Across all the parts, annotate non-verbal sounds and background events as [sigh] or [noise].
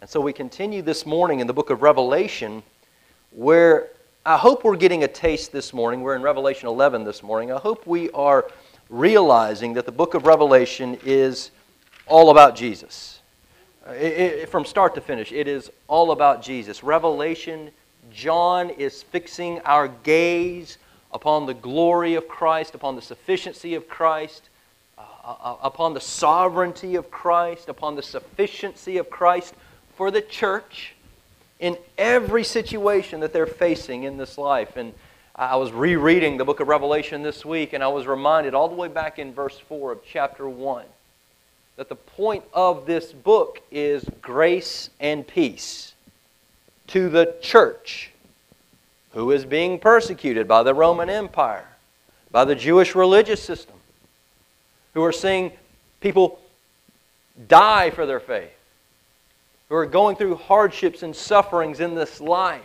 And so we continue this morning in the book of Revelation, where I hope we're getting a taste this morning. We're in Revelation 11 this morning. I hope we are realizing that the book of Revelation is all about Jesus. Uh, it, it, from start to finish, it is all about Jesus. Revelation, John is fixing our gaze upon the glory of Christ, upon the sufficiency of Christ, uh, uh, upon the sovereignty of Christ, upon the sufficiency of Christ for the church in every situation that they're facing in this life. And I was rereading the book of Revelation this week, and I was reminded all the way back in verse 4 of chapter 1 that the point of this book is grace and peace to the church who is being persecuted by the Roman Empire, by the Jewish religious system, who are seeing people die for their faith, who are going through hardships and sufferings in this life.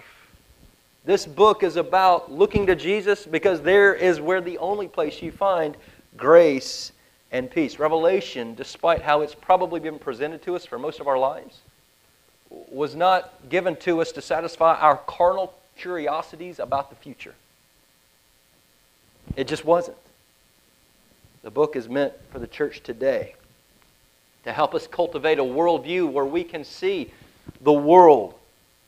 This book is about looking to Jesus because there is where the only place you find grace and peace. Revelation, despite how it's probably been presented to us for most of our lives, was not given to us to satisfy our carnal curiosities about the future. It just wasn't. The book is meant for the church today to help us cultivate a worldview where we can see the world,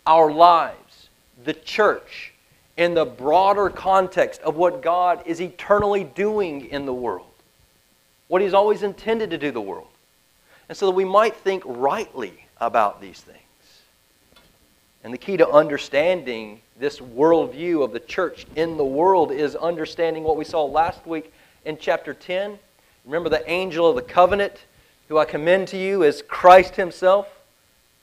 our lives, the church, in the broader context of what God is eternally doing in the world, what He's always intended to do the world. And so that we might think rightly about these things. And the key to understanding this worldview of the church in the world is understanding what we saw last week in chapter 10. Remember the angel of the covenant, who I commend to you as Christ Himself,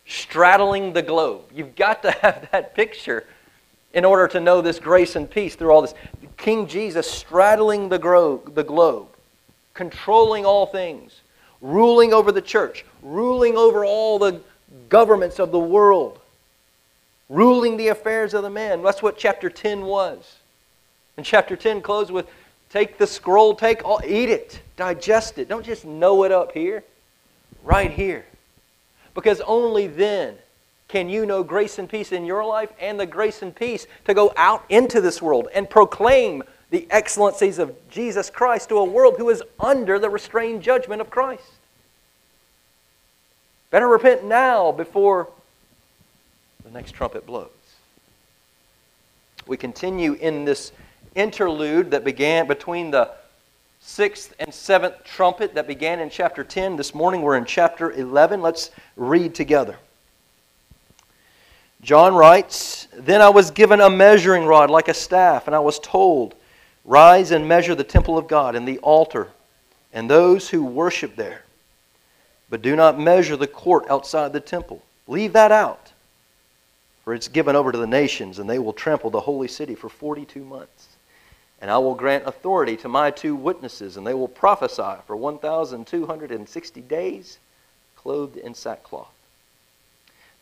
straddling the globe. You've got to [laughs] have that picture in order to know this grace and peace through all this. King Jesus straddling the, gro- the globe, controlling all things, ruling over the church, ruling over all the governments of the world ruling the affairs of the man. That's what chapter 10 was. And chapter 10 closed with take the scroll, take all, eat it, digest it. Don't just know it up here, right here. Because only then can you know grace and peace in your life and the grace and peace to go out into this world and proclaim the excellencies of Jesus Christ to a world who is under the restrained judgment of Christ. Better repent now before the next trumpet blows. We continue in this interlude that began between the sixth and seventh trumpet that began in chapter 10. This morning we're in chapter 11. Let's read together. John writes Then I was given a measuring rod like a staff, and I was told, Rise and measure the temple of God and the altar and those who worship there. But do not measure the court outside the temple. Leave that out for it's given over to the nations, and they will trample the holy city for 42 months. And I will grant authority to my two witnesses, and they will prophesy for 1,260 days, clothed in sackcloth.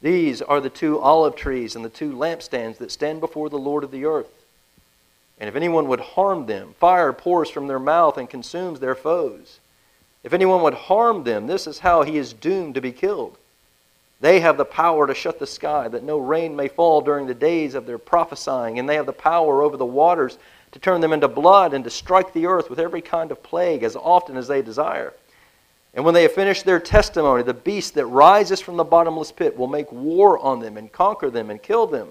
These are the two olive trees and the two lampstands that stand before the Lord of the earth. And if anyone would harm them, fire pours from their mouth and consumes their foes. If anyone would harm them, this is how he is doomed to be killed. They have the power to shut the sky, that no rain may fall during the days of their prophesying, and they have the power over the waters to turn them into blood and to strike the earth with every kind of plague as often as they desire. And when they have finished their testimony, the beast that rises from the bottomless pit will make war on them and conquer them and kill them.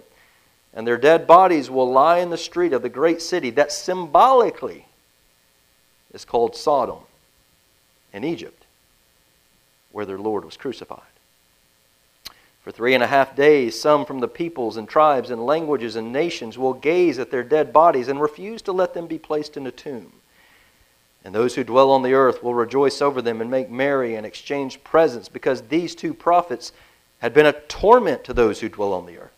And their dead bodies will lie in the street of the great city that symbolically is called Sodom in Egypt, where their Lord was crucified. For three and a half days, some from the peoples and tribes and languages and nations will gaze at their dead bodies and refuse to let them be placed in a tomb. And those who dwell on the earth will rejoice over them and make merry and exchange presents, because these two prophets had been a torment to those who dwell on the earth.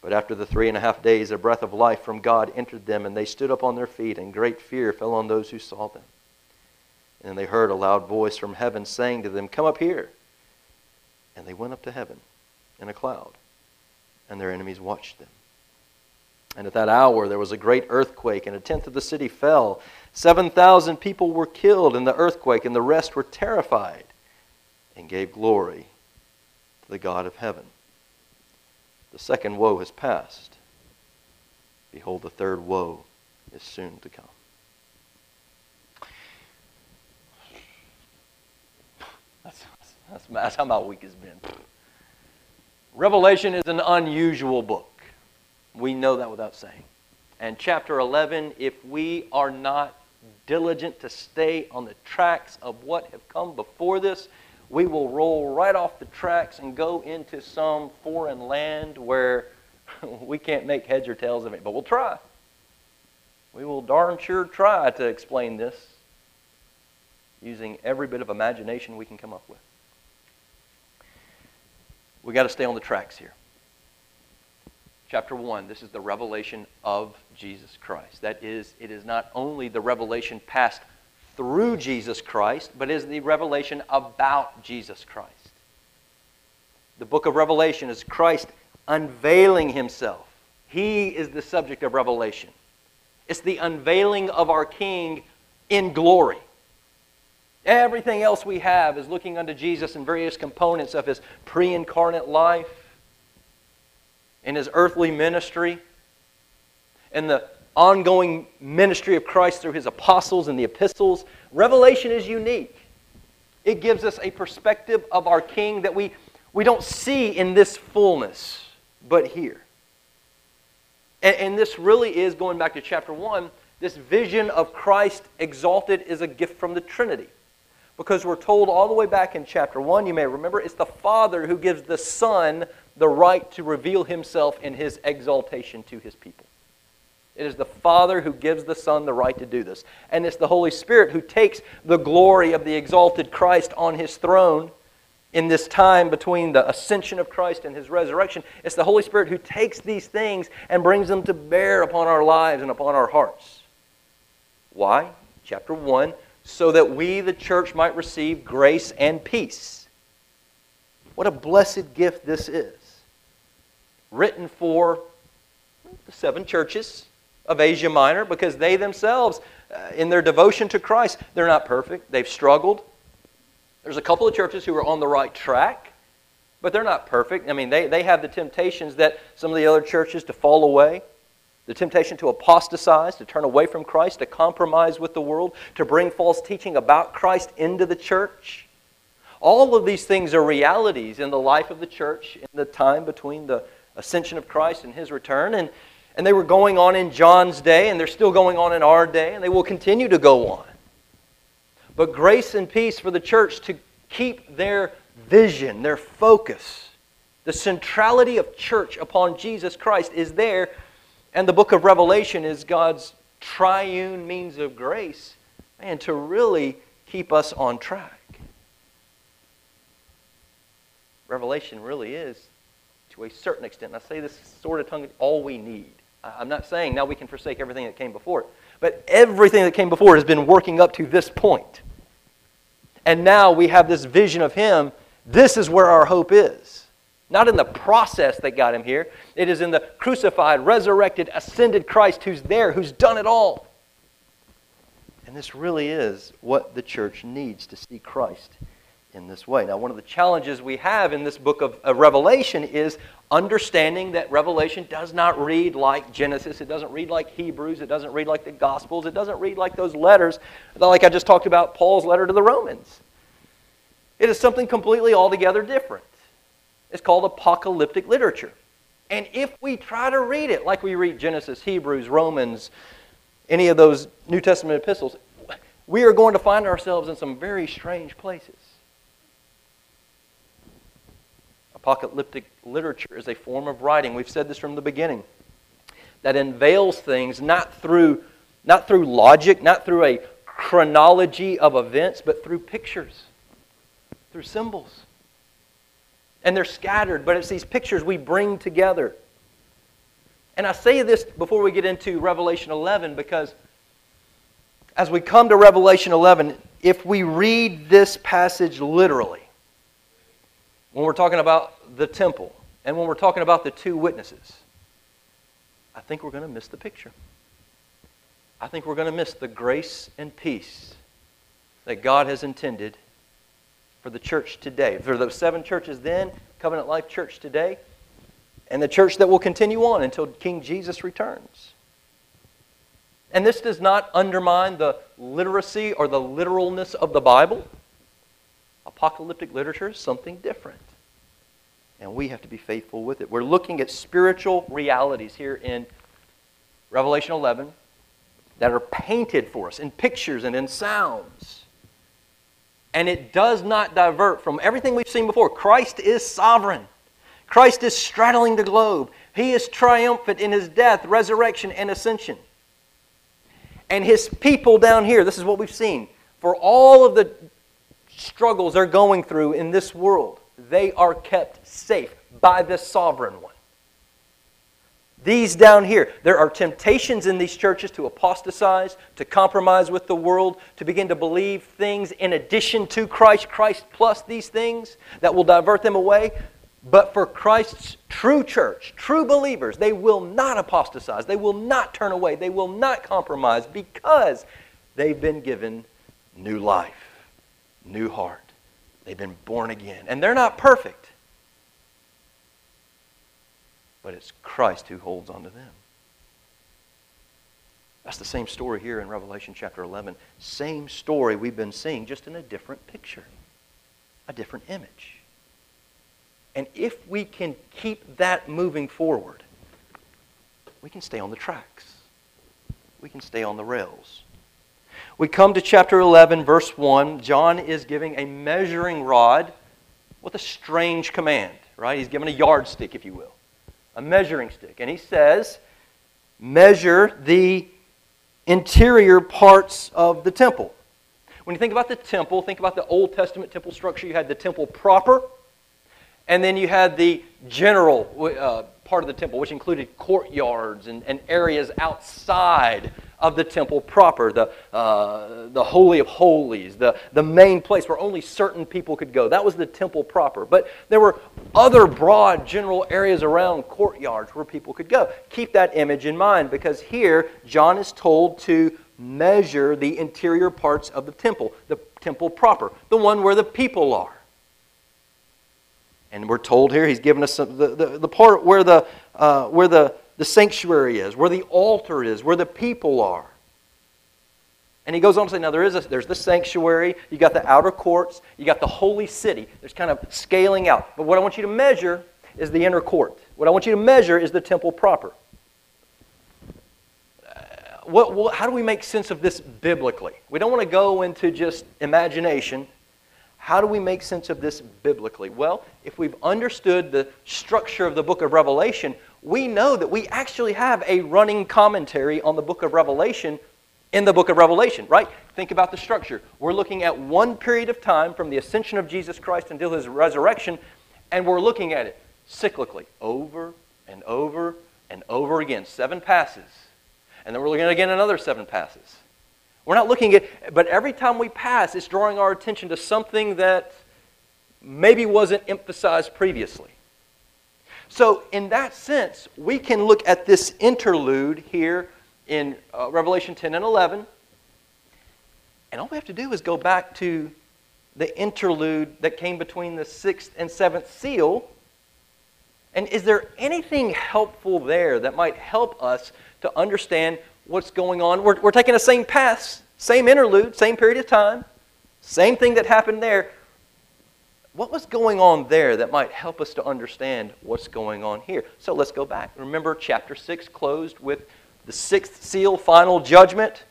But after the three and a half days, a breath of life from God entered them, and they stood up on their feet, and great fear fell on those who saw them. And they heard a loud voice from heaven saying to them, Come up here. And they went up to heaven in a cloud, and their enemies watched them. And at that hour there was a great earthquake, and a tenth of the city fell. Seven thousand people were killed in the earthquake, and the rest were terrified and gave glory to the God of heaven. The second woe has passed. Behold, the third woe is soon to come. That's, that's, how my week has been. Revelation is an unusual book. We know that without saying. And chapter 11, if we are not diligent to stay on the tracks of what have come before this, we will roll right off the tracks and go into some foreign land where [laughs] we can't make heads or tails of it. But we'll try. We will darn sure try to explain this using every bit of imagination we can come up with. We got to stay on the tracks here. Chapter 1, this is the revelation of Jesus Christ. That is, it is not only the revelation passed through Jesus Christ, but is the revelation about Jesus Christ. The book of Revelation is Christ unveiling himself. He is the subject of Revelation. It's the unveiling of our King in glory. Everything else we have is looking unto Jesus and various components of his pre incarnate life, in his earthly ministry, and the ongoing ministry of Christ through his apostles and the epistles. Revelation is unique. It gives us a perspective of our King that we, we don't see in this fullness, but here. And, and this really is, going back to chapter 1, this vision of Christ exalted is a gift from the Trinity. Because we're told all the way back in chapter 1, you may remember, it's the Father who gives the Son the right to reveal himself in his exaltation to his people. It is the Father who gives the Son the right to do this. And it's the Holy Spirit who takes the glory of the exalted Christ on his throne in this time between the ascension of Christ and his resurrection. It's the Holy Spirit who takes these things and brings them to bear upon our lives and upon our hearts. Why? Chapter 1 so that we, the church, might receive grace and peace. What a blessed gift this is. Written for the seven churches of Asia Minor because they themselves, uh, in their devotion to Christ, they're not perfect. They've struggled. There's a couple of churches who are on the right track, but they're not perfect. I mean, they, they have the temptations that some of the other churches to fall away the temptation to apostatize, to turn away from Christ, to compromise with the world, to bring false teaching about Christ into the church. All of these things are realities in the life of the church in the time between the ascension of Christ and his return. And, and they were going on in John's day, and they're still going on in our day, and they will continue to go on. But grace and peace for the church to keep their vision, their focus, the centrality of church upon Jesus Christ is there and the book of Revelation is God's triune means of grace, and to really keep us on track. Revelation really is, to a certain extent, and I say this sort of tongue, all we need. I'm not saying now we can forsake everything that came before it, but everything that came before has been working up to this point. And now we have this vision of Him. This is where our hope is. Not in the process that got him here. It is in the crucified, resurrected, ascended Christ who's there, who's done it all. And this really is what the church needs to see Christ in this way. Now, one of the challenges we have in this book of, of, Revelation is understanding that Revelation does not read like Genesis, it doesn't read like Hebrews, it doesn't read like the Gospels, it doesn't read like those letters, like I just talked about Paul's letter to the Romans. It is something completely altogether different. It's called apocalyptic literature. And if we try to read it like we read Genesis, Hebrews, Romans, any of those New Testament epistles, we are going to find ourselves in some very strange places. Apocalyptic literature is a form of writing. We've said this from the beginning. That unveils things not through, not through logic, not through a chronology of events, but through pictures, through symbols and they're scattered, but it's these pictures we bring together. And I say this before we get into Revelation 11 because as we come to Revelation 11, if we read this passage literally, when we're talking about the temple and when we're talking about the two witnesses, I think we're going to miss the picture. I think we're going to miss the grace and peace that God has intended for the church today. For those seven churches then, Covenant Life Church today and the church that will continue on until King Jesus returns. And this does not undermine the literacy or the literalness of the Bible. Apocalyptic literature is something different. And we have to be faithful with it. We're looking at spiritual realities here in Revelation 11 that are painted for us in pictures and in sounds. And it does not divert from everything we've seen before. Christ is sovereign. Christ is straddling the globe. He is triumphant in his death, resurrection, and ascension. And his people down here, this is what we've seen. For all of the struggles they're going through in this world, they are kept safe by the sovereign one. These down here, there are temptations in these churches to apostatize, to compromise with the world, to begin to believe things in addition to Christ, Christ plus these things that will divert them away. But for Christ's true church, true believers, they will not apostatize. They will not turn away. They will not compromise because they've been given new life, new heart. They've been born again. And they're not perfect, but it's Christ who holds on to them. That's the same story here in Revelation chapter 11. Same story we've been seeing, just in a different picture, a different image. And if we can keep that moving forward, we can stay on the tracks. We can stay on the rails. We come to chapter 11, verse 1. John is giving a measuring rod with a strange command, right? He's given a yardstick, if you will, a measuring stick. And he says, measure the interior parts of the temple. When you think about the temple, think about the Old Testament temple structure. You had the temple proper, and then you had the general uh, part of the temple, which included courtyards and, and areas outside of the temple proper, the, uh, the Holy of Holies, the, the main place where only certain people could go. That was the temple proper. But there were other broad general areas around courtyards where people could go. Keep that image in mind because here John is told to measure the interior parts of the temple, the temple proper, the one where the people are. And we're told here, he's given us some, the, the, the part where, the, uh, where the, the sanctuary is, where the altar is, where the people are. And he goes on to say, now there is a, there's the sanctuary, you got the outer courts, you got the holy city. There's kind of scaling out. But what I want you to measure is the inner court. What I want you to measure is the temple proper. Uh, what, what, how do we make sense of this biblically? We don't want to go into just imagination how do we make sense of this biblically? Well, if we've understood the structure of the book of Revelation, we know that we actually have a running commentary on the book of Revelation in the book of Revelation, right? Think about the structure. We're looking at one period of time from the ascension of Jesus Christ until his resurrection, and we're looking at it cyclically over and over and over again. Seven passes. And then we're looking at again another seven passes. We're not looking at, but every time we pass, it's drawing our attention to something that maybe wasn't emphasized previously. So, in that sense, we can look at this interlude here in uh, Revelation 10 and 11, and all we have to do is go back to the interlude that came between the sixth and seventh seal. And is there anything helpful there that might help us to understand what's going on. We're, we're taking the same paths, same interlude, same period of time, same thing that happened there. What was going on there that might help us to understand what's going on here? So let's go back. Remember, chapter 6 closed with the sixth seal, final judgment.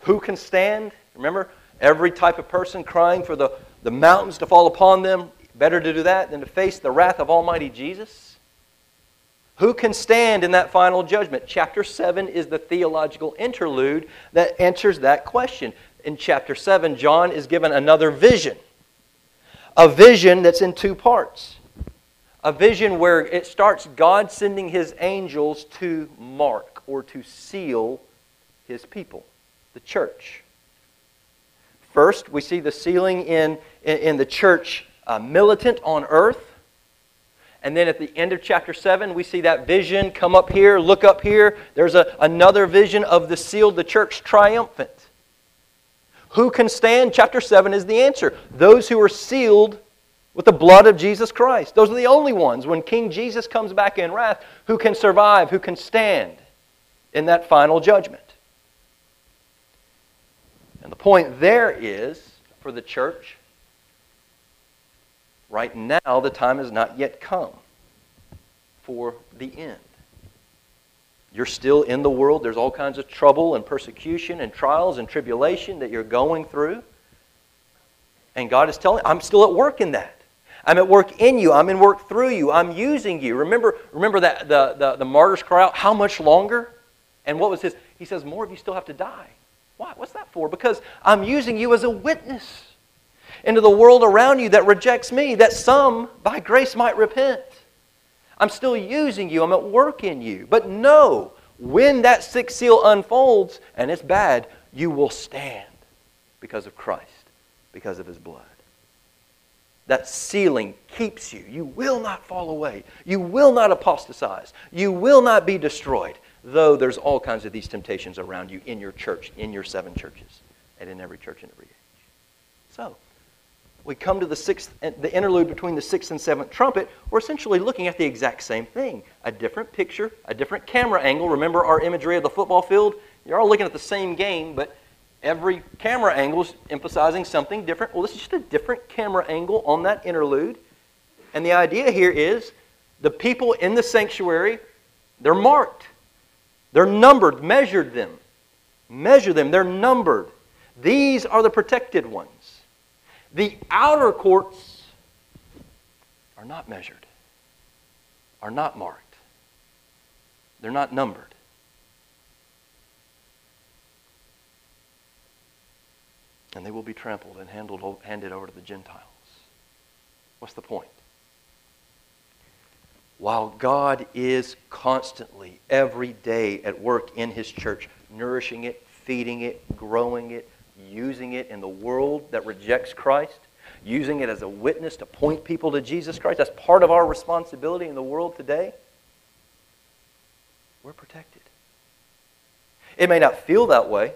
Who can stand? Remember, every type of person crying for the, the mountains to fall upon them. Better to do that than to face the wrath of Almighty Jesus. Who can stand in that final judgment? Chapter 7 is the theological interlude that answers that question. In chapter 7, John is given another vision. A vision that's in two parts. A vision where it starts God sending his angels to mark or to seal his people, the church. First, we see the sealing in, in, in the church uh, militant on earth. And then at the end of chapter 7, we see that vision come up here, look up here. There's a, another vision of the sealed, the church triumphant. Who can stand? Chapter 7 is the answer. Those who are sealed with the blood of Jesus Christ. Those are the only ones, when King Jesus comes back in wrath, who can survive, who can stand in that final judgment. And the point there is for the church right now, the time has not yet come for the end. You're still in the world. There's all kinds of trouble and persecution and trials and tribulation that you're going through. And God is telling, I'm still at work in that. I'm at work in you. I'm in work through you. I'm using you. Remember, remember that the, the, the martyrs cry out, How much longer? And what was his? He says, More of you still have to die. Why? What's that for? Because I'm using you as a witness into the world around you that rejects me, that some, by grace, might repent. I'm still using you. I'm at work in you. But no, when that sixth seal unfolds and it's bad, you will stand because of Christ, because of his blood. That sealing keeps you. You will not fall away. You will not apostatize. You will not be destroyed, though there's all kinds of these temptations around you in your church, in your seven churches, and in every church in every age. So, we come to the sixth, the interlude between the sixth and seventh trumpet, we're essentially looking at the exact same thing. A different picture, a different camera angle. Remember our imagery of the football field? You're all looking at the same game, but every camera angle is emphasizing something different. Well, this is just a different camera angle on that interlude. And the idea here is the people in the sanctuary, they're marked. They're numbered, measured them. Measure them, they're numbered. These are the protected ones. The outer courts are not measured, are not marked, they're not numbered. And they will be trampled and handled, handed over to the Gentiles. What's the point? While God is constantly, every day at work in His church, nourishing it, feeding it, growing it, using it in the world that rejects Christ, using it as a witness to point people to Jesus Christ. That's part of our responsibility in the world today. We're protected. It may not feel that way.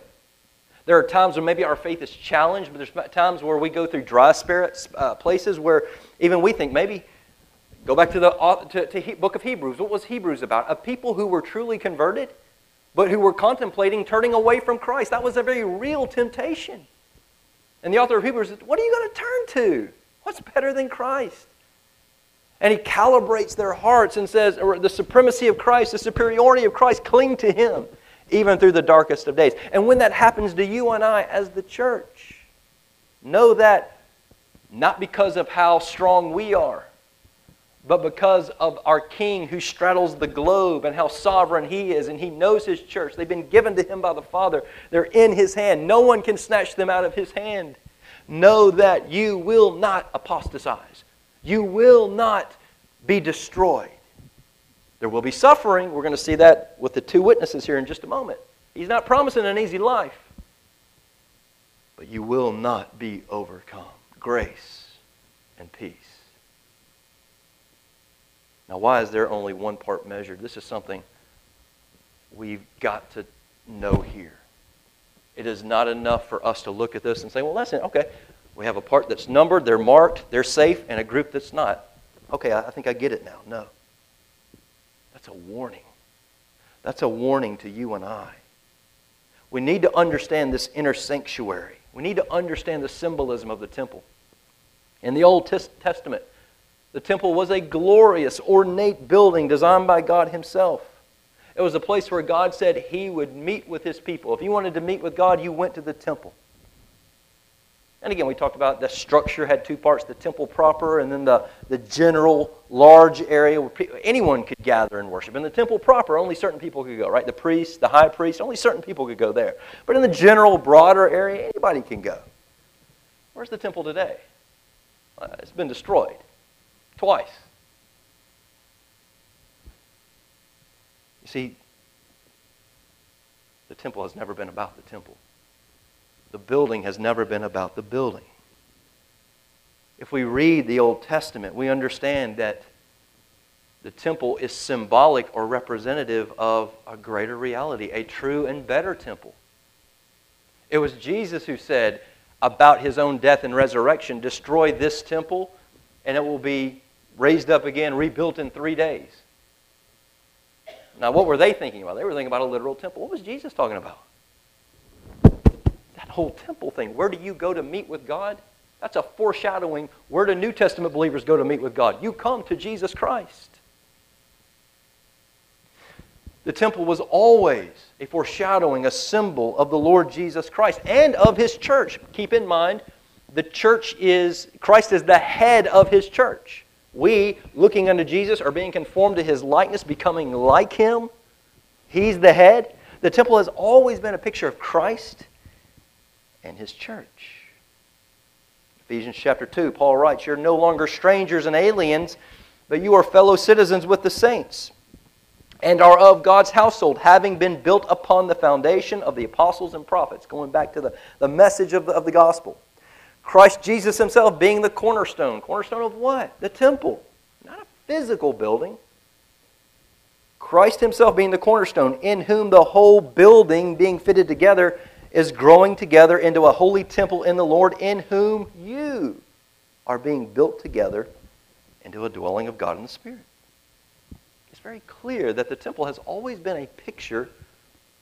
There are times when maybe our faith is challenged, but there's times where we go through dry spirits, uh, places where even we think maybe go back to the to, to book of Hebrews. What was Hebrews about? A people who were truly converted but who were contemplating turning away from Christ. That was a very real temptation. And the author of Hebrews says, What are you going to turn to? What's better than Christ? And he calibrates their hearts and says, The supremacy of Christ, the superiority of Christ, cling to him even through the darkest of days. And when that happens to you and I as the church, know that not because of how strong we are, but because of our King who straddles the globe and how sovereign He is, and He knows His church. They've been given to Him by the Father, they're in His hand. No one can snatch them out of His hand. Know that you will not apostatize, you will not be destroyed. There will be suffering. We're going to see that with the two witnesses here in just a moment. He's not promising an easy life, but you will not be overcome. Grace and peace. Now, why is there only one part measured? This is something we've got to know here. It is not enough for us to look at this and say, well, that's it. Okay, we have a part that's numbered, they're marked, they're safe, and a group that's not. Okay, I think I get it now. No. That's a warning. That's a warning to you and I. We need to understand this inner sanctuary. We need to understand the symbolism of the temple. In the Old Testament, the temple was a glorious, ornate building designed by God Himself. It was a place where God said He would meet with His people. If you wanted to meet with God, you went to the temple. And again, we talked about the structure had two parts the temple proper, and then the, the general large area where anyone could gather and worship. In the temple proper, only certain people could go, right? The priest, the high priest, only certain people could go there. But in the general, broader area, anybody can go. Where's the temple today? Uh, it's been destroyed. Twice. You see, the temple has never been about the temple. The building has never been about the building. If we read the Old Testament, we understand that the temple is symbolic or representative of a greater reality, a true and better temple. It was Jesus who said about his own death and resurrection destroy this temple, and it will be raised up again, rebuilt in three days. Now, what were they thinking about? They were thinking about a literal temple. What was Jesus talking about? That whole temple thing. Where do you go to meet with God? That's a foreshadowing. Where do New Testament believers go to meet with God? You come to Jesus Christ. The temple was always a foreshadowing, a symbol of the Lord Jesus Christ and of his church. Keep in mind, the church is, Christ is the head of his church. We, looking unto Jesus, are being conformed to his likeness, becoming like him. He's the head. The temple has always been a picture of Christ and his church. Ephesians chapter 2, Paul writes, You're no longer strangers and aliens, but you are fellow citizens with the saints and are of God's household, having been built upon the foundation of the apostles and prophets. Going back to the, the message of the, of the gospel. Christ Jesus himself being the cornerstone. Cornerstone of what? The temple. Not a physical building. Christ himself being the cornerstone, in whom the whole building being fitted together is growing together into a holy temple in the Lord, in whom you are being built together into a dwelling of God in the Spirit. It's very clear that the temple has always been a picture,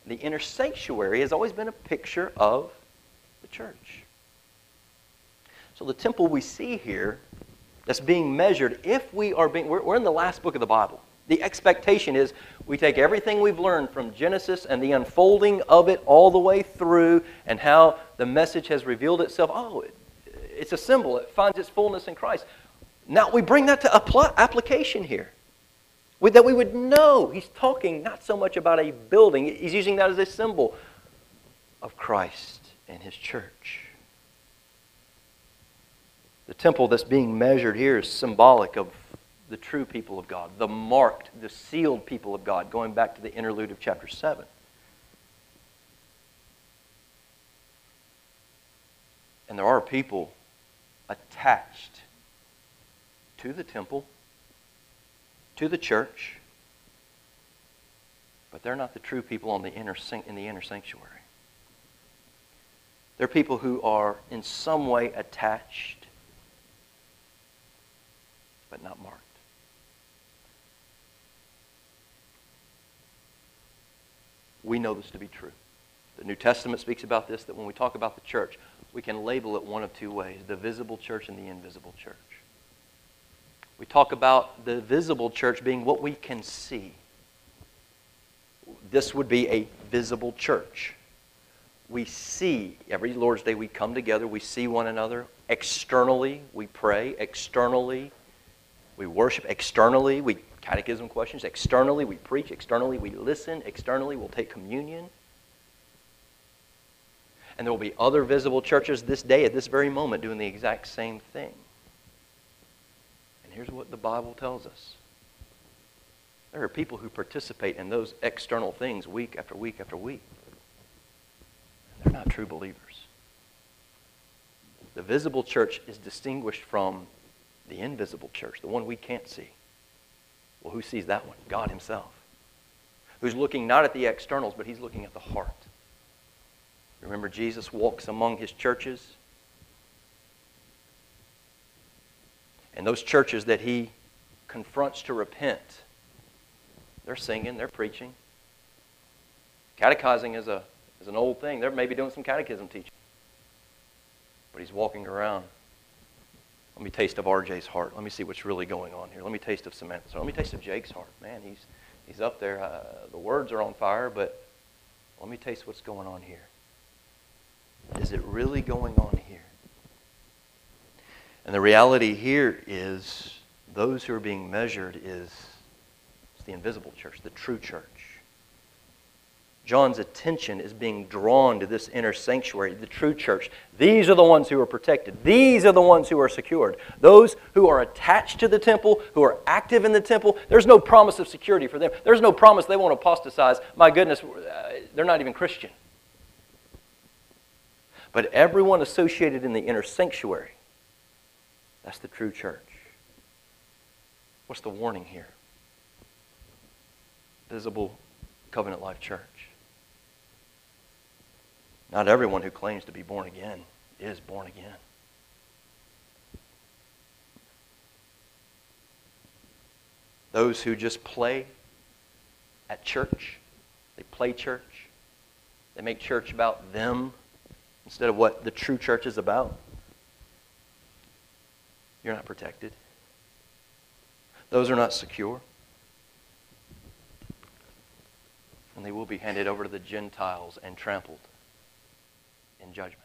the inner sanctuary has always been a picture of the church. So the temple we see here that's being measured, if we are being, we're, we're in the last book of the Bible. The expectation is we take everything we've learned from Genesis and the unfolding of it all the way through and how the message has revealed itself. Oh, it, it's a symbol, it finds its fullness in Christ. Now we bring that to application here. That we would know he's talking not so much about a building, he's using that as a symbol of Christ and his church. The temple that's being measured here is symbolic of the true people of God, the marked, the sealed people of God, going back to the interlude of chapter 7. And there are people attached to the temple, to the church, but they're not the true people on the inner, in the inner sanctuary. They're people who are in some way attached but not marked. We know this to be true. The New Testament speaks about this that when we talk about the church, we can label it one of two ways the visible church and the invisible church. We talk about the visible church being what we can see. This would be a visible church. We see, every Lord's Day we come together, we see one another. Externally, we pray. Externally, we worship externally, we catechism questions externally, we preach externally, we listen externally, we'll take communion. And there will be other visible churches this day at this very moment doing the exact same thing. And here's what the Bible tells us. There are people who participate in those external things week after week after week. They're not true believers. The visible church is distinguished from the invisible church, the one we can't see. Well, who sees that one? God Himself. Who's looking not at the externals, but He's looking at the heart. Remember, Jesus walks among His churches. And those churches that He confronts to repent, they're singing, they're preaching. Catechizing is, a, is an old thing. They're maybe doing some catechism teaching. But He's walking around let me taste of RJ's heart. Let me see what's really going on here. Let me taste of Samantha's heart. Let me taste of Jake's heart. Man, he's, he's up there. Uh, the words are on fire, but let me taste what's going on here. Is it really going on here? And the reality here is those who are being measured is it's the invisible church, the true church. John's attention is being drawn to this inner sanctuary, the true church. These are the ones who are protected. These are the ones who are secured. Those who are attached to the temple, who are active in the temple, there's no promise of security for them. There's no promise they won't apostatize. My goodness, uh, they're not even Christian. But everyone associated in the inner sanctuary, that's the true church. What's the warning here? Visible Covenant Life Church. Not everyone who claims to be born again is born again. Those who just play at church, they play church. They make church about them instead of what the true church is about. You're not protected. Those are not secure. And they will be handed over to the Gentiles and trampled in judgment.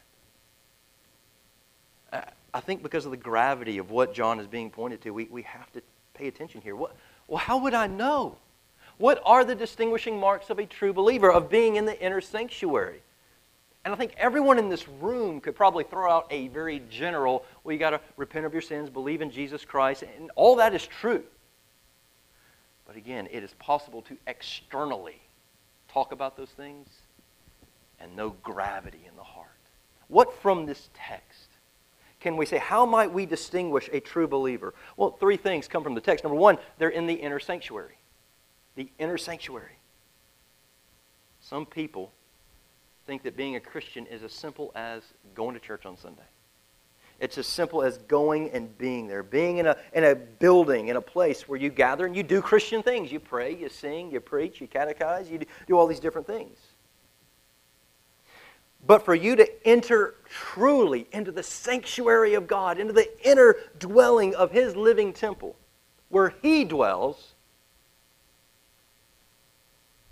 I think because of the gravity of what John is being pointed to, we, we have to pay attention here. What, well, how would I know? What are the distinguishing marks of a true believer, of being in the inner sanctuary? And I think everyone in this room could probably throw out a very general, well, you got to repent of your sins, believe in Jesus Christ, and all that is true. But again, it is possible to externally talk about those things and no gravity in. What from this text can we say, how might we distinguish a true believer? Well, three things come from the text. Number one, they're in the inner sanctuary. The inner sanctuary. Some people think that being a Christian is as simple as going to church on Sunday. It's as simple as going and being there, being in a, in a building, in a place where you gather and you do Christian things. You pray, you sing, you preach, you catechize, you do all these different things. But for you to enter truly into the sanctuary of God, into the inner dwelling of His living temple, where He dwells,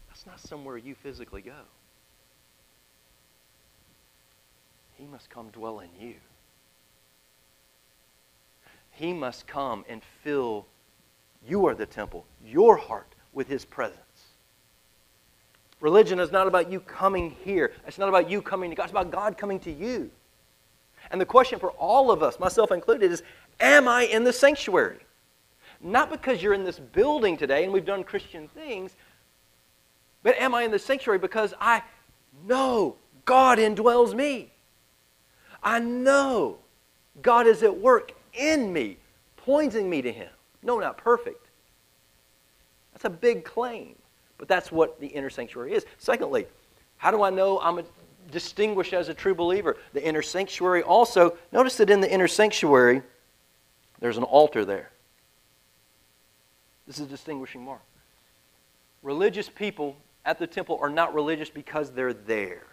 that's not somewhere you physically go. He must come dwell in you. He must come and fill you are the temple, your heart, with His presence. Religion is not about you coming here. It's not about you coming to God. It's about God coming to you. And the question for all of us, myself included, is Am I in the sanctuary? Not because you're in this building today and we've done Christian things, but am I in the sanctuary because I know God indwells me? I know God is at work in me, pointing me to Him. No, not perfect. That's a big claim, but that's what the inner sanctuary is. Secondly, how do I know I'm distinguished as a true believer? The inner sanctuary also, notice that in the inner sanctuary, there's an altar there. This is a distinguishing mark. Religious people at the temple are not religious because they're there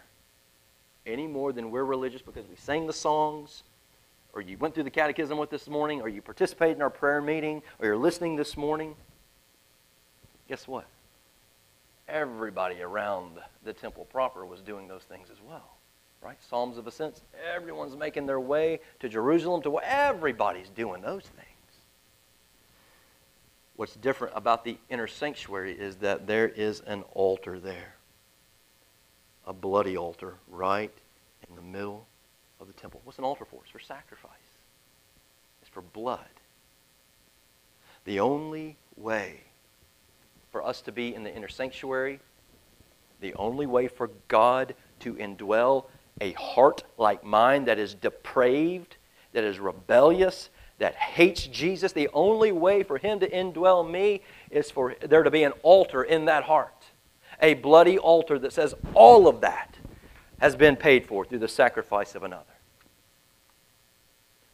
any more than we're religious because we sang the songs, or you went through the catechism with this morning, or you participated in our prayer meeting, or you're listening this morning. Guess what? Everybody around the temple proper was doing those things as well. Right? Psalms of Ascent. Everyone's making their way to Jerusalem to everybody's doing those things. What's different about the inner sanctuary is that there is an altar there a bloody altar right in the middle of the temple. What's an altar for? It's for sacrifice, it's for blood. The only way for us to be in the inner sanctuary, the only way for God to indwell a heart like mine that is depraved, that is rebellious, that hates Jesus, the only way for Him to indwell me is for there to be an altar in that heart a bloody altar that says all of that has been paid for through the sacrifice of another.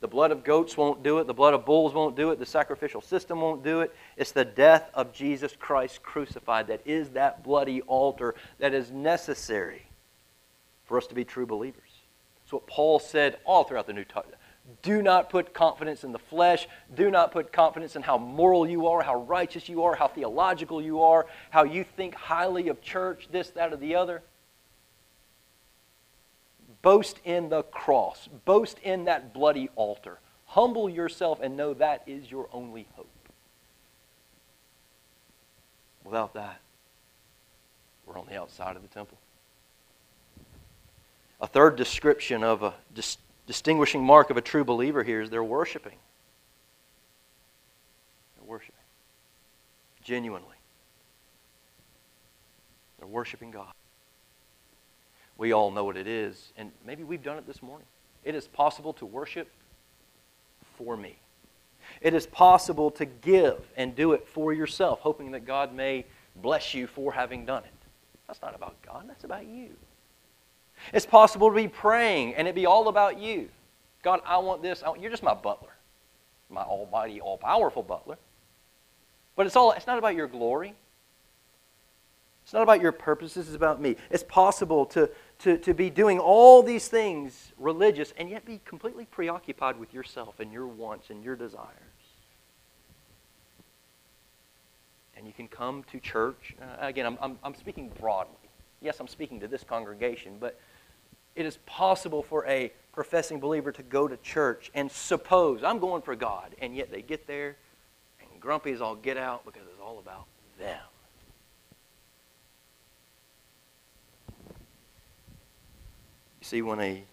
The blood of goats won't do it. The blood of bulls won't do it. The sacrificial system won't do it. It's the death of Jesus Christ crucified that is that bloody altar that is necessary for us to be true believers. It's what Paul said all throughout the New Testament. Do not put confidence in the flesh. Do not put confidence in how moral you are, how righteous you are, how theological you are, how you think highly of church, this, that, or the other. Boast in the cross. Boast in that bloody altar. Humble yourself and know that is your only hope. Without that, we're on the outside of the temple. A third description of a distinguishing mark of a true believer here is they're worshiping. They're worshiping. Genuinely. They're worshiping God. We all know what it is, and maybe we've done it this morning. It is possible to worship for me. It is possible to give and do it for yourself, hoping that God may bless you for having done it. That's not about God, that's about you. It's possible to be praying and it be all about you. God, I want this. I want, you're just my butler, my almighty, all powerful butler. But it's all it's not about your glory. It's not about your purposes, it's about me. It's possible to, to, to be doing all these things religious and yet be completely preoccupied with yourself and your wants and your desires. And you can come to church. Uh, again, I'm, I'm, I'm speaking broadly. Yes, I'm speaking to this congregation, but it is possible for a professing believer to go to church and suppose I'm going for God, and yet they get there and grumpy as all get out because it's all about them. You see, when a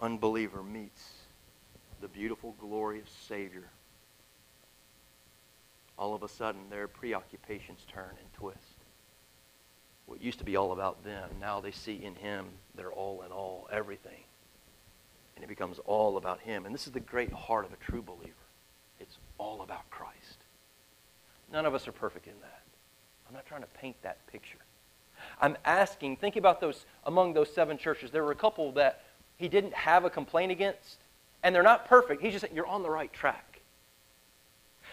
unbeliever meets the beautiful, glorious Savior, all of a sudden their preoccupations turn and twist. What used to be all about them, now they see in Him their all in all, everything. And it becomes all about Him. And this is the great heart of a true believer. It's all about Christ. None of us are perfect in that. I'm not trying to paint that picture. I'm asking, think about those, among those seven churches, there were a couple that he didn't have a complaint against, and they're not perfect. He's just saying, you're on the right track.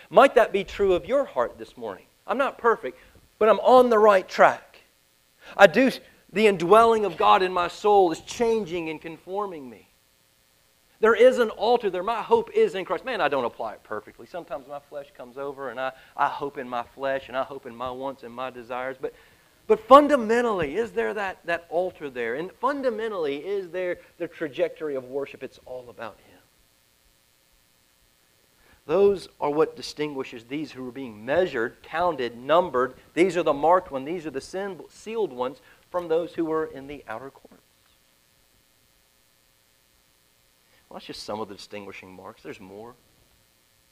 Might that be true of your heart this morning? I'm not perfect, but I'm on the right track. I do, the indwelling of God in my soul is changing and conforming me. There is an altar there. My hope is in Christ. Man, I don't apply it perfectly. Sometimes my flesh comes over and I, I hope in my flesh and I hope in my wants and my desires. But, but fundamentally, is there that, that altar there? And fundamentally, is there the trajectory of worship? It's all about Him. Those are what distinguishes these who are being measured, counted, numbered. These are the marked ones, these are the sealed ones from those who were in the outer courts. Well, that's just some of the distinguishing marks. There's more.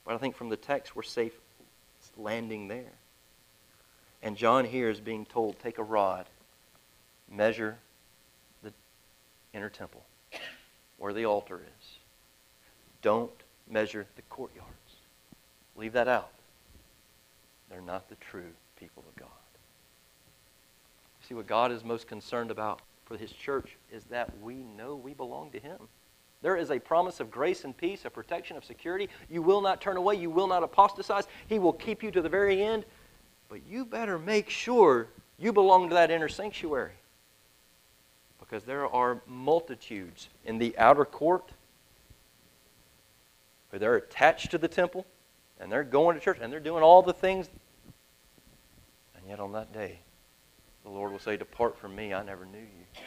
But I think from the text, we're safe landing there. And John here is being told take a rod, measure the inner temple where the altar is. Don't measure the courtyards. Leave that out. They're not the true people of God. See, what God is most concerned about for His church is that we know we belong to Him. There is a promise of grace and peace, a protection of security. You will not turn away. You will not apostatize. He will keep you to the very end. But you better make sure you belong to that inner sanctuary. Because there are multitudes in the outer court where they're attached to the temple and they're going to church and they're doing all the things. And yet on that day, the Lord will say, Depart from me, I never knew you.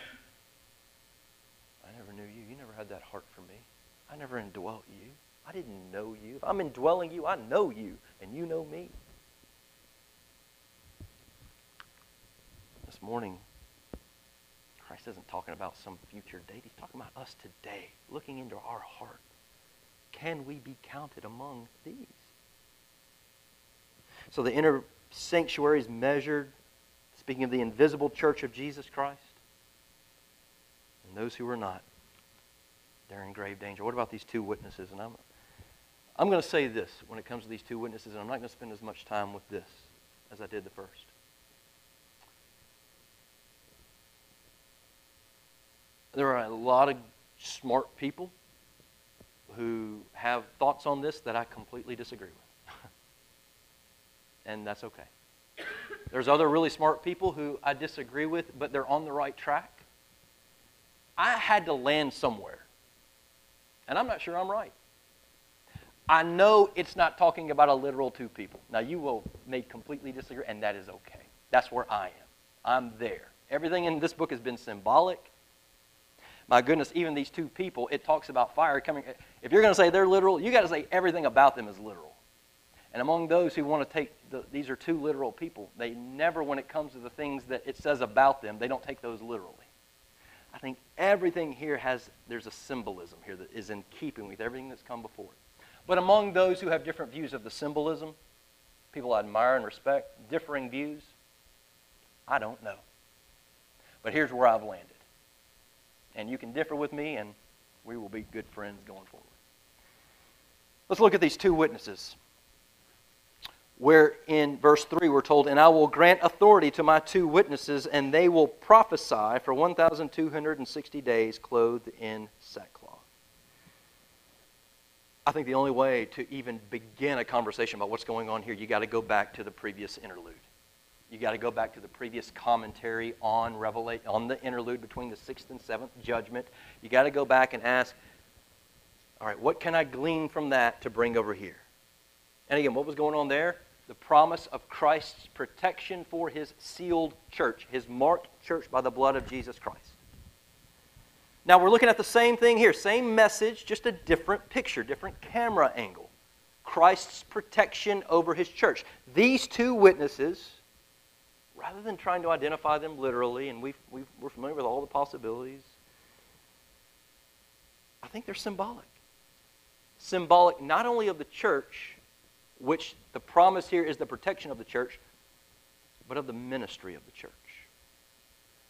I never knew you. You never had that heart for me. I never indwelt you. I didn't know you. If I'm indwelling you, I know you, and you know me. Morning, Christ isn't talking about some future date. He's talking about us today, looking into our heart. Can we be counted among these? So the inner sanctuary is measured, speaking of the invisible church of Jesus Christ. And those who are not, they're in grave danger. What about these two witnesses? And I'm, I'm going to say this when it comes to these two witnesses, and I'm not going to spend as much time with this as I did the first. There are a lot of smart people who have thoughts on this that I completely disagree with. [laughs] and that's okay. There's other really smart people who I disagree with, but they're on the right track. I had to land somewhere. And I'm not sure I'm right. I know it's not talking about a literal two people. Now, you will may completely disagree, and that is okay. That's where I am. I'm there. Everything in this book has been symbolic. My goodness, even these two people, it talks about fire coming. If you're going to say they're literal, you got to say everything about them is literal. And among those who want to take the, these are two literal people, they never, when it comes to the things that it says about them, they don't take those literally. I think everything here has, there's a symbolism here that is in keeping with everything that's come before it. But among those who have different views of the symbolism, people I admire and respect, differing views, I don't know. But here's where I've landed. And you can differ with me, and we will be good friends going forward. Let's look at these two witnesses where in verse 3 we're told, And I will grant authority to my two witnesses, and they will prophesy for 1,260 days clothed in sackcloth. I think the only way to even begin a conversation about what's going on here, you got to go back to the previous interlude. You got to go back to the previous commentary on Revelation, on the interlude between the sixth and seventh judgment. You got to go back and ask, all right, what can I glean from that to bring over here? And again, what was going on there? The promise of Christ's protection for his sealed church, his marked church by the blood of Jesus Christ. Now we're looking at the same thing here, same message, just a different picture, different camera angle. Christ's protection over his church. These two witnesses, rather than trying to identify them literally, and we are familiar with all the possibilities, I think they're symbolic. Symbolic not only of the church, which the promise here is the protection of the church, but of the ministry of the church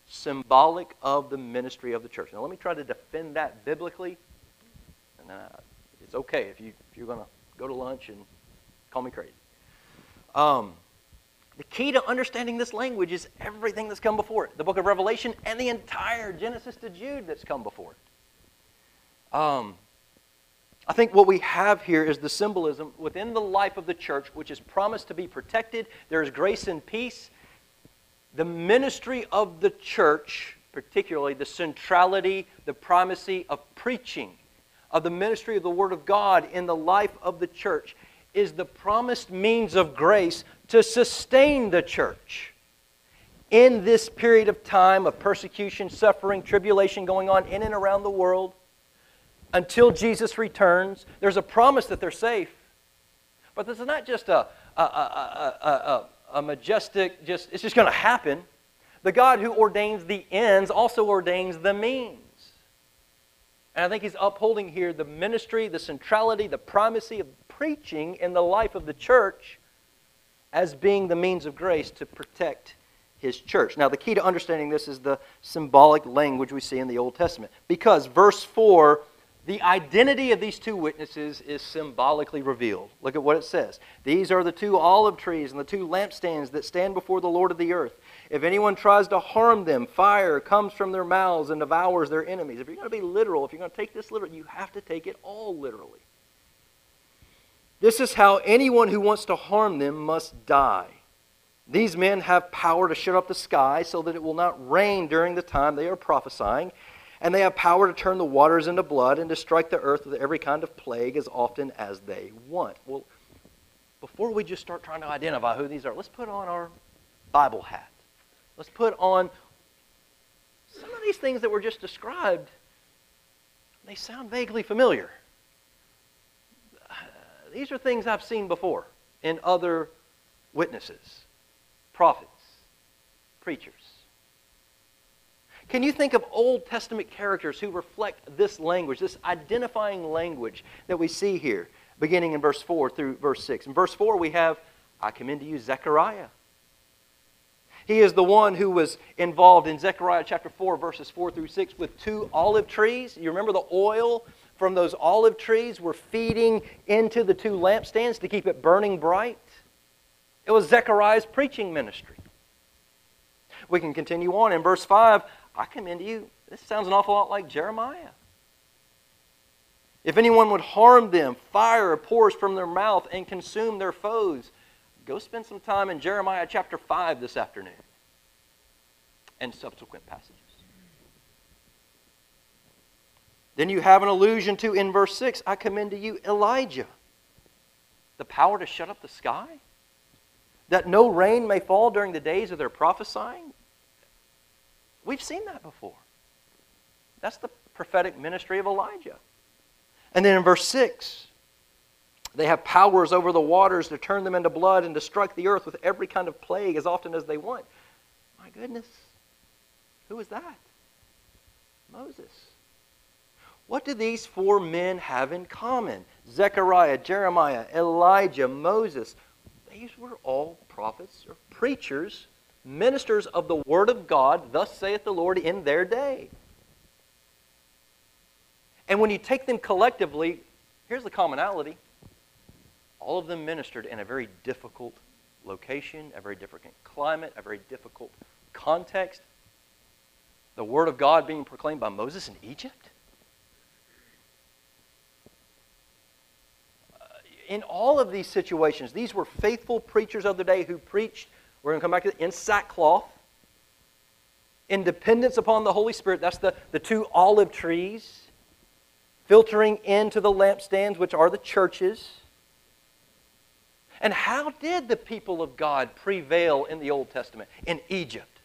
symbolic of the ministry of the church. Now, let me try to defend that biblically. And uh, it's okay if, you, if you're going to go to lunch and call me crazy. Um, the key to understanding this language is everything that's come before it the book of Revelation and the entire Genesis to Jude that's come before it. Um, I think what we have here is the symbolism within the life of the church, which is promised to be protected. There is grace and peace the ministry of the church, particularly the centrality, the primacy of preaching, of the ministry of the Word of God in the life of the church, is the promised means of grace to sustain the church in this period of time of persecution, suffering, tribulation going on in and around the world until Jesus returns. There's a promise that they're safe. But this is not just a, a, a, a majestic, just it's just going to happen. The God who ordains the ends also ordains the means. And I think he's upholding here the ministry, the centrality, the primacy of preaching in the life of the church as being the means of grace to protect his church. Now, the key to understanding this is the symbolic language we see in the Old Testament. Because verse 4 the identity of these two witnesses is symbolically revealed. Look at what it says. These are the two olive trees and the two lampstands that stand before the Lord of the earth. If anyone tries to harm them, fire comes from their mouths and devours their enemies. If you're going to be literal, if you're going to take this literally, you have to take it all literally. This is how anyone who wants to harm them must die. These men have power to shut up the sky so that it will not rain during the time they are prophesying and they have power to turn the waters into blood and to strike the earth with every kind of plague as often as they want. Well, before we just start trying to identify who these are, let's put on our Bible hat. Let's put on some of these things that were just described. They sound vaguely familiar. These are things I've seen before in other witnesses, prophets, preachers. Can you think of Old Testament characters who reflect this language, this identifying language that we see here, beginning in verse 4 through verse 6? In verse 4, we have, I commend to you Zechariah. He is the one who was involved in Zechariah chapter 4, verses 4 through 6, with two olive trees. You remember the oil from those olive trees were feeding into the two lampstands to keep it burning bright? It was Zechariah's preaching ministry. We can continue on. In verse 5, I commend you. This sounds an awful lot like Jeremiah. If anyone would harm them, fire pours from their mouth and consume their foes. Go spend some time in Jeremiah chapter 5 this afternoon and subsequent passages. Then you have an allusion to in verse 6 I commend to you Elijah. The power to shut up the sky? That no rain may fall during the days of their prophesying? We've seen that before. That's the prophetic ministry of Elijah. And then in verse 6, they have powers over the waters to turn them into blood and to strike the earth with every kind of plague as often as they want. My goodness. Who is that? Moses. What do these four men have in common? Zechariah, Jeremiah, Elijah, Moses. These were all prophets or preachers ministers of the Word of God, thus saith the Lord, in their day. And when you take them collectively, here's the commonality all of them ministered in a very difficult location, a very difficult climate, a very difficult context. The Word of God being proclaimed by Moses in Egypt. In all of these situations, these were faithful preachers of the day who preached, we're going to come back to it, in sackcloth, in dependence upon the Holy Spirit. That's the, the two olive trees filtering into the lampstands, which are the churches. And how did the people of God prevail in the Old Testament? In Egypt.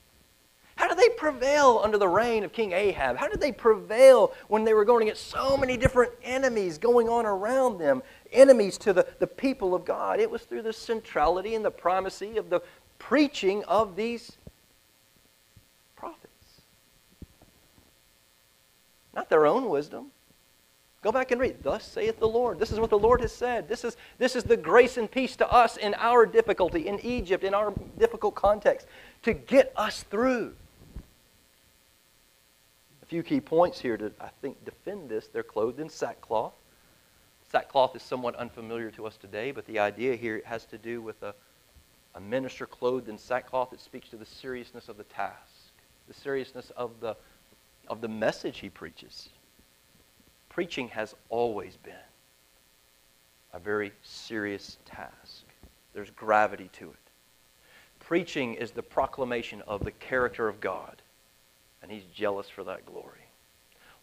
How did they prevail under the reign of King Ahab? How did they prevail when they were going against so many different enemies going on around them? Enemies to the, the people of God. It was through the centrality and the primacy of the preaching of these prophets. Not their own wisdom. Go back and read. Thus saith the Lord. This is what the Lord has said. This is, this is the grace and peace to us in our difficulty, in Egypt, in our difficult context, to get us through. Few key points here to, I think, defend this. They're clothed in sackcloth. Sackcloth is somewhat unfamiliar to us today, but the idea here has to do with a, a minister clothed in sackcloth. It speaks to the seriousness of the task, the seriousness of the, of the message he preaches. Preaching has always been a very serious task. There's gravity to it. Preaching is the proclamation of the character of God, and he's jealous for that glory.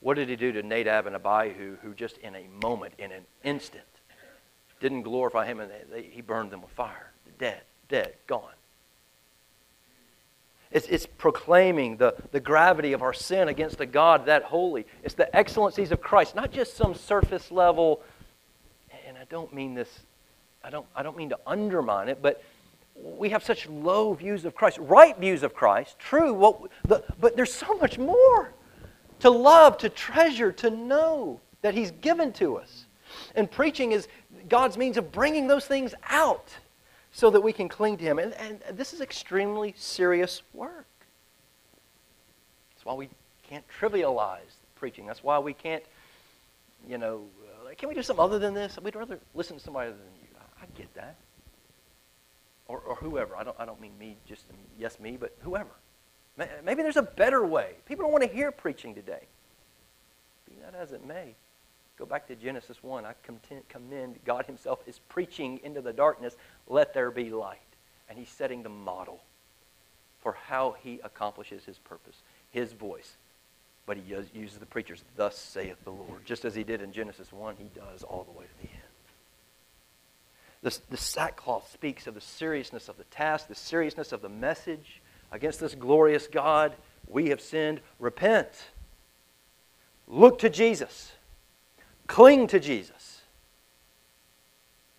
What did he do to Nadab and Abihu, who just in a moment, in an instant, didn't glorify him, and they, they, he burned them with fire? Dead, dead, gone. It's, it's proclaiming the, the gravity of our sin against a God that holy. It's the excellencies of Christ, not just some surface level, and I don't mean this, I don't, I don't mean to undermine it, but we have such low views of Christ, right views of Christ, true, what, the, but there's so much more to love, to treasure, to know that He's given to us. And preaching is God's means of bringing those things out so that we can cling to Him. And, and this is extremely serious work. That's why we can't trivialize preaching. That's why we can't, you know, uh, can we do something other than this? We'd rather listen to somebody other than you. I, I get that. Or, or whoever. I don't, I don't mean me, just yes, me, but whoever. Maybe there's a better way. People don't want to hear preaching today. Be that as it may. Go back to Genesis 1. I commend God Himself is preaching into the darkness, let there be light. And He's setting the model for how He accomplishes His purpose, His voice. But He uses the preachers, thus saith the Lord. Just as He did in Genesis 1, He does all the way to the end. This, the sackcloth speaks of the seriousness of the task, the seriousness of the message against this glorious God. We have sinned. Repent. Look to Jesus. Cling to Jesus.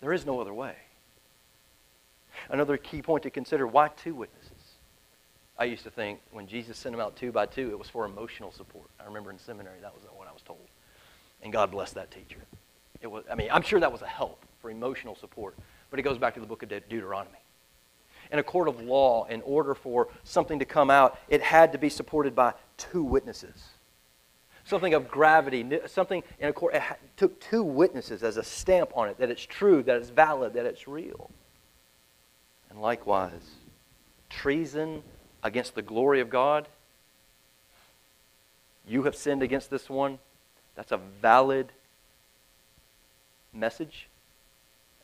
There is no other way. Another key point to consider why two witnesses? I used to think when Jesus sent them out two by two, it was for emotional support. I remember in seminary, that was what I was told. And God bless that teacher. It was, I mean, I'm sure that was a help for emotional support, but it goes back to the book of Deuteronomy. In a court of law, in order for something to come out, it had to be supported by two witnesses something of gravity, something in a court. It took two witnesses as a stamp on it that it's true, that it's valid, that it's real. And likewise, treason against the glory of God. You have sinned against this one. That's a valid message.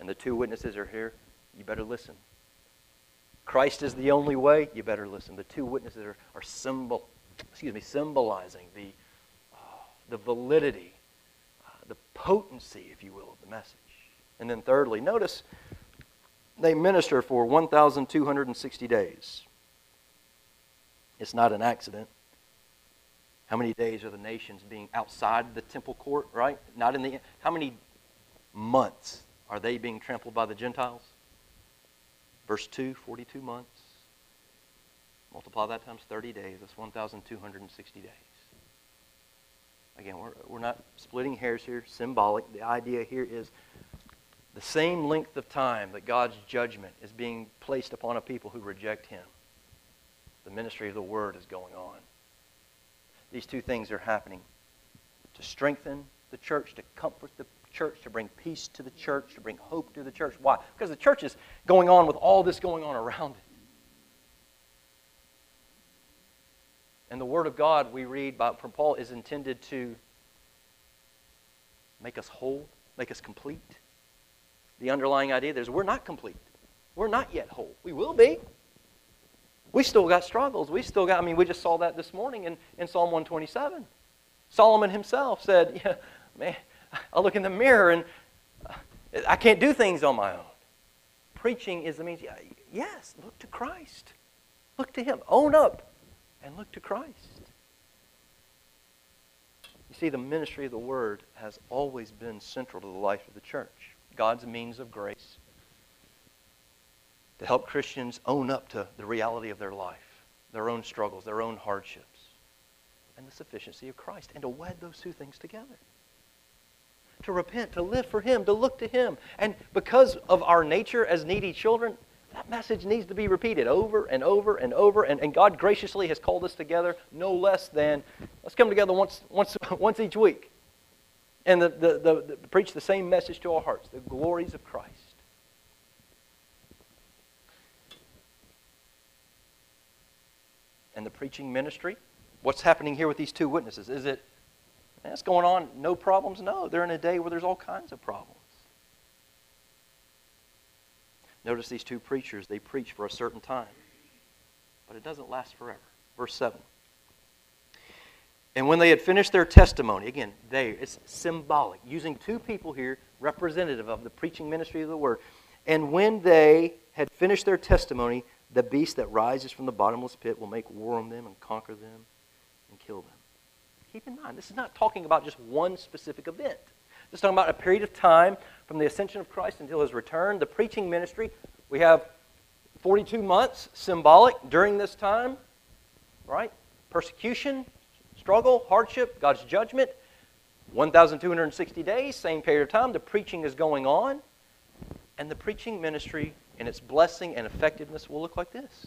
And the two witnesses are here. You better listen. Christ is the only way. You better listen. The two witnesses are, are symbol, excuse me, symbolizing the the validity, uh, the potency, if you will, of the message. And then, thirdly, notice they minister for 1,260 days. It's not an accident. How many days are the nations being outside the temple court, right? Not in the. How many months are they being trampled by the Gentiles? Verse 2, 42 months. Multiply that times 30 days. That's 1,260 days. Again, we're, we're not splitting hairs here, symbolic. The idea here is the same length of time that God's judgment is being placed upon a people who reject Him. The ministry of the Word is going on. These two things are happening to strengthen the church, to comfort the church, to bring peace to the church, to bring hope to the church. Why? Because the church is going on with all this going on around it. And the Word of God we read by, from Paul is intended to make us whole, make us complete. the underlying idea there is we're not complete. We're not yet whole. We will be. We still got struggles. We still got, I mean, we just saw that this morning in, in Psalm 127. Solomon himself said, [laughs] yeah, man, I look in the mirror and uh, I can't do things on my own. Preaching is the means, yes, look to Christ. Look to Him. Own up and look to Christ. You see, the ministry of the Word has always been central to the life of the church, God's means of grace to help Christians own up to the reality of their life, their own struggles, their own hardships, and the sufficiency of Christ, and to wed those two things together. To repent, to live for Him, to look to Him. And because of our nature as needy children, that message needs to be repeated over and over and over. And, and God graciously has called us together no less than let's come together once, once, [laughs] once each week and the, the, the, the, preach the same message to our hearts the glories of Christ. And the preaching ministry. What's happening here with these two witnesses? Is it, that's going on, no problems? No, they're in a day where there's all kinds of problems. Notice these two preachers, they preach for a certain time, but it doesn't last forever. Verse 7. And when they had finished their testimony, again, they, it's symbolic, using two people here, representative of the preaching ministry of the word. And when they had finished their testimony, the beast that rises from the bottomless pit will make war on them and conquer them and kill them. Keep in mind, this is not talking about just one specific event. This is talking about a period of time from the ascension of Christ until his return. The preaching ministry, we have 42 months symbolic during this time, right? Persecution, struggle, hardship, God's judgment. 1,260 days, same period of time. The preaching is going on. And the preaching ministry and its blessing and effectiveness will look like this.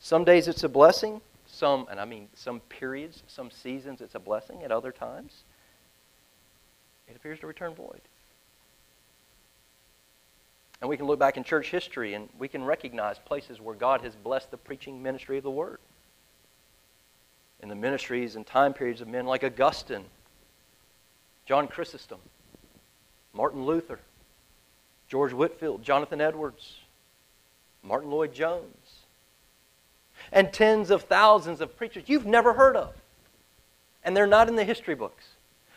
Some days it's a blessing, some, and I mean some periods, some seasons it's a blessing, at other times it appears to return void. And we can look back in church history and we can recognize places where God has blessed the preaching ministry of the Word. In the ministries and time periods of men like Augustine, John Chrysostom, Martin Luther, George Whitefield, Jonathan Edwards, Martyn Lloyd-Jones, and tens of thousands of preachers you've never heard of. And they're not in the history books.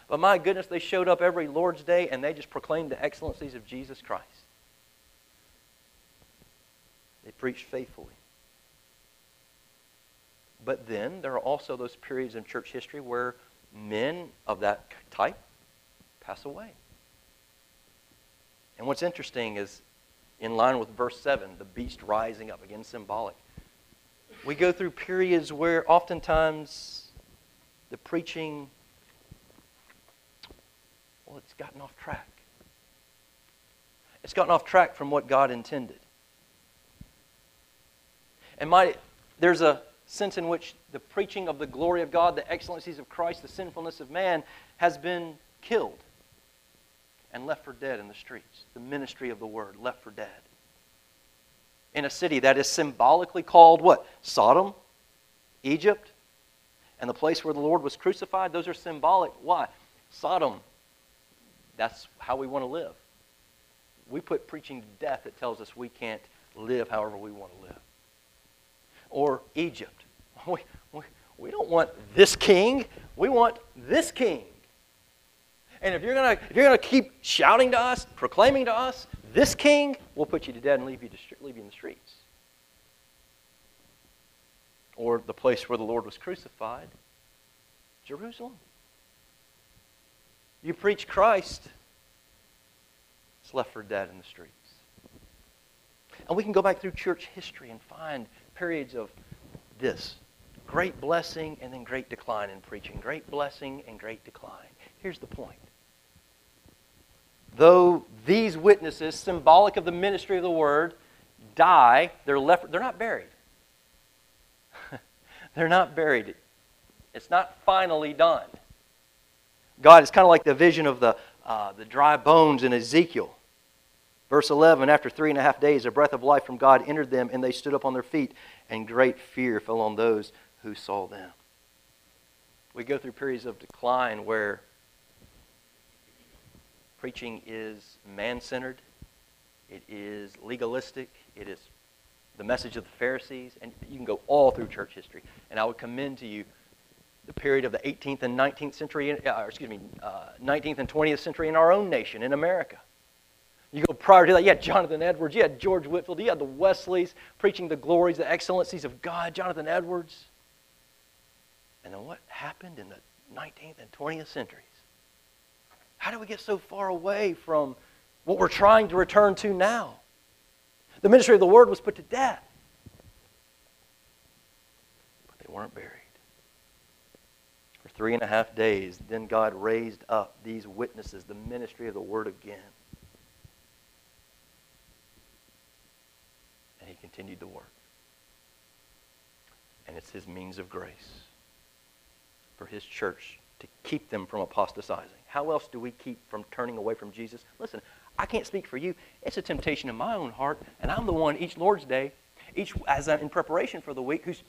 But my goodness, they showed up every Lord's Day and they just proclaimed the excellencies of Jesus Christ. They preached faithfully. But then there are also those periods in church history where men of that type pass away. And what's interesting is, in line with verse 7, the beast rising up, again symbolic. We go through periods where oftentimes the preaching well, it's gotten off track. It's gotten off track from what God intended. And my, there's a sense in which the preaching of the glory of God, the excellencies of Christ, the sinfulness of man has been killed and left for dead in the streets. The ministry of the word left for dead. In a city that is symbolically called what? Sodom, Egypt, and the place where the Lord was crucified. Those are symbolic. Why? Sodom that's how we want to live. We put preaching to death that tells us we can't live however we want to live. Or Egypt. [laughs] We, we, we don't want this king, we want this king. And if you're gonna if you're gonna keep shouting to us, proclaiming to us, this king, we'll put you to death and leave you to, leave you in the streets. Or the place where the Lord was crucified, Jerusalem. You preach Christ, it's left for dead in the streets. And we can go back through church history and find periods of this great blessing and then great decline in preaching, great blessing and great decline. Here's the point. Though these witnesses, symbolic of the ministry of the word, die, they're left they're not buried. [laughs] they're not buried. It's not finally done. God is kind of like the vision of the, uh, the dry bones in Ezekiel. Verse 11 After three and a half days, a breath of life from God entered them, and they stood up on their feet, and great fear fell on those who saw them. We go through periods of decline where preaching is man centered, it is legalistic, it is the message of the Pharisees, and you can go all through church history. And I would commend to you the period of the 18th and 19th century, uh, excuse me, uh, 19th and 20th century in our own nation, in America. You go prior to that, you had Jonathan Edwards, you had George Whitefield, you had the Wesleys preaching the glories, the excellencies of God, Jonathan Edwards. And then what happened in the 19th and 20th centuries? How do we get so far away from what we're trying to return to now? The ministry of the word was put to death. But they weren't buried. For three and a half days, then God raised up these witnesses, the ministry of the word again. And he continued to work. And it's his means of grace for his church to keep them from apostatizing. How else do we keep from turning away from Jesus? Listen, I can't speak for you. It's a temptation in my own heart, and I'm the one each Lord's Day, each as I'm in preparation for the week, who's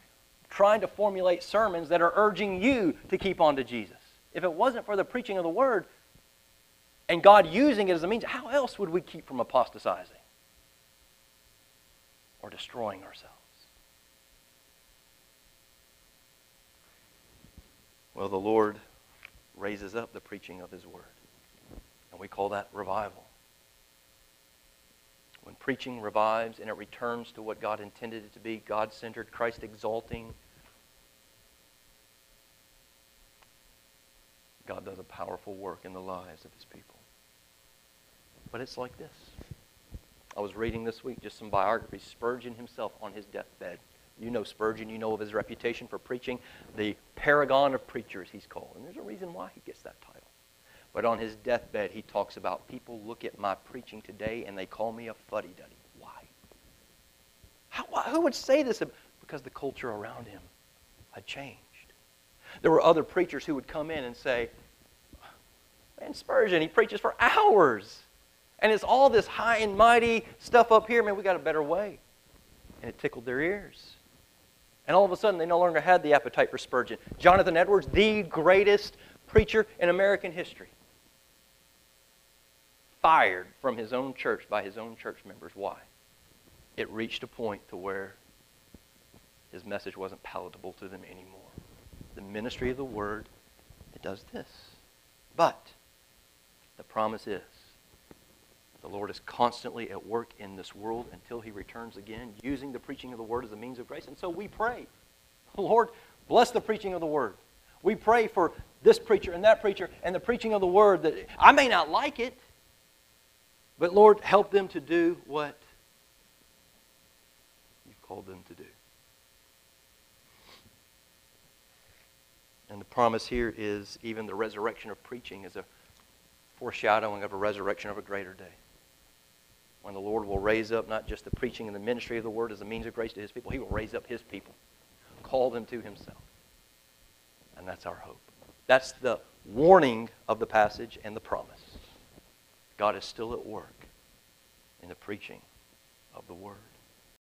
trying to formulate sermons that are urging you to keep on to Jesus. If it wasn't for the preaching of the word and God using it as a means, how else would we keep from apostatizing or destroying ourselves? Well, the Lord raises up the preaching of His Word. And we call that revival. When preaching revives and it returns to what God intended it to be God centered, Christ exalting, God does a powerful work in the lives of His people. But it's like this. I was reading this week just some biographies. Spurgeon himself on his deathbed. You know Spurgeon, you know of his reputation for preaching, the paragon of preachers, he's called. And there's a reason why he gets that title. But on his deathbed, he talks about people look at my preaching today and they call me a fuddy duddy. Why? How, who would say this? Because the culture around him had changed. There were other preachers who would come in and say, Man, Spurgeon, he preaches for hours. And it's all this high and mighty stuff up here. Man, we got a better way. And it tickled their ears. And all of a sudden, they no longer had the appetite for Spurgeon. Jonathan Edwards, the greatest preacher in American history, fired from his own church by his own church members. Why? It reached a point to where his message wasn't palatable to them anymore. The ministry of the word, it does this. But the promise is the Lord is constantly at work in this world until he returns again, using the preaching of the word as a means of grace. And so we pray, [laughs] Lord, bless the preaching of the word. We pray for this preacher and that preacher and the preaching of the word that I may not like it, but Lord, help them to do what you've called them to do. And the promise here is even the resurrection of preaching is a foreshadowing of a resurrection of a greater day when the Lord will raise up not just the preaching and the ministry of the word as a means of grace to his people, he will raise up his people, call them to himself. And that's our hope. That's the warning of the passage and the promise. God is still at work in the preaching of the word.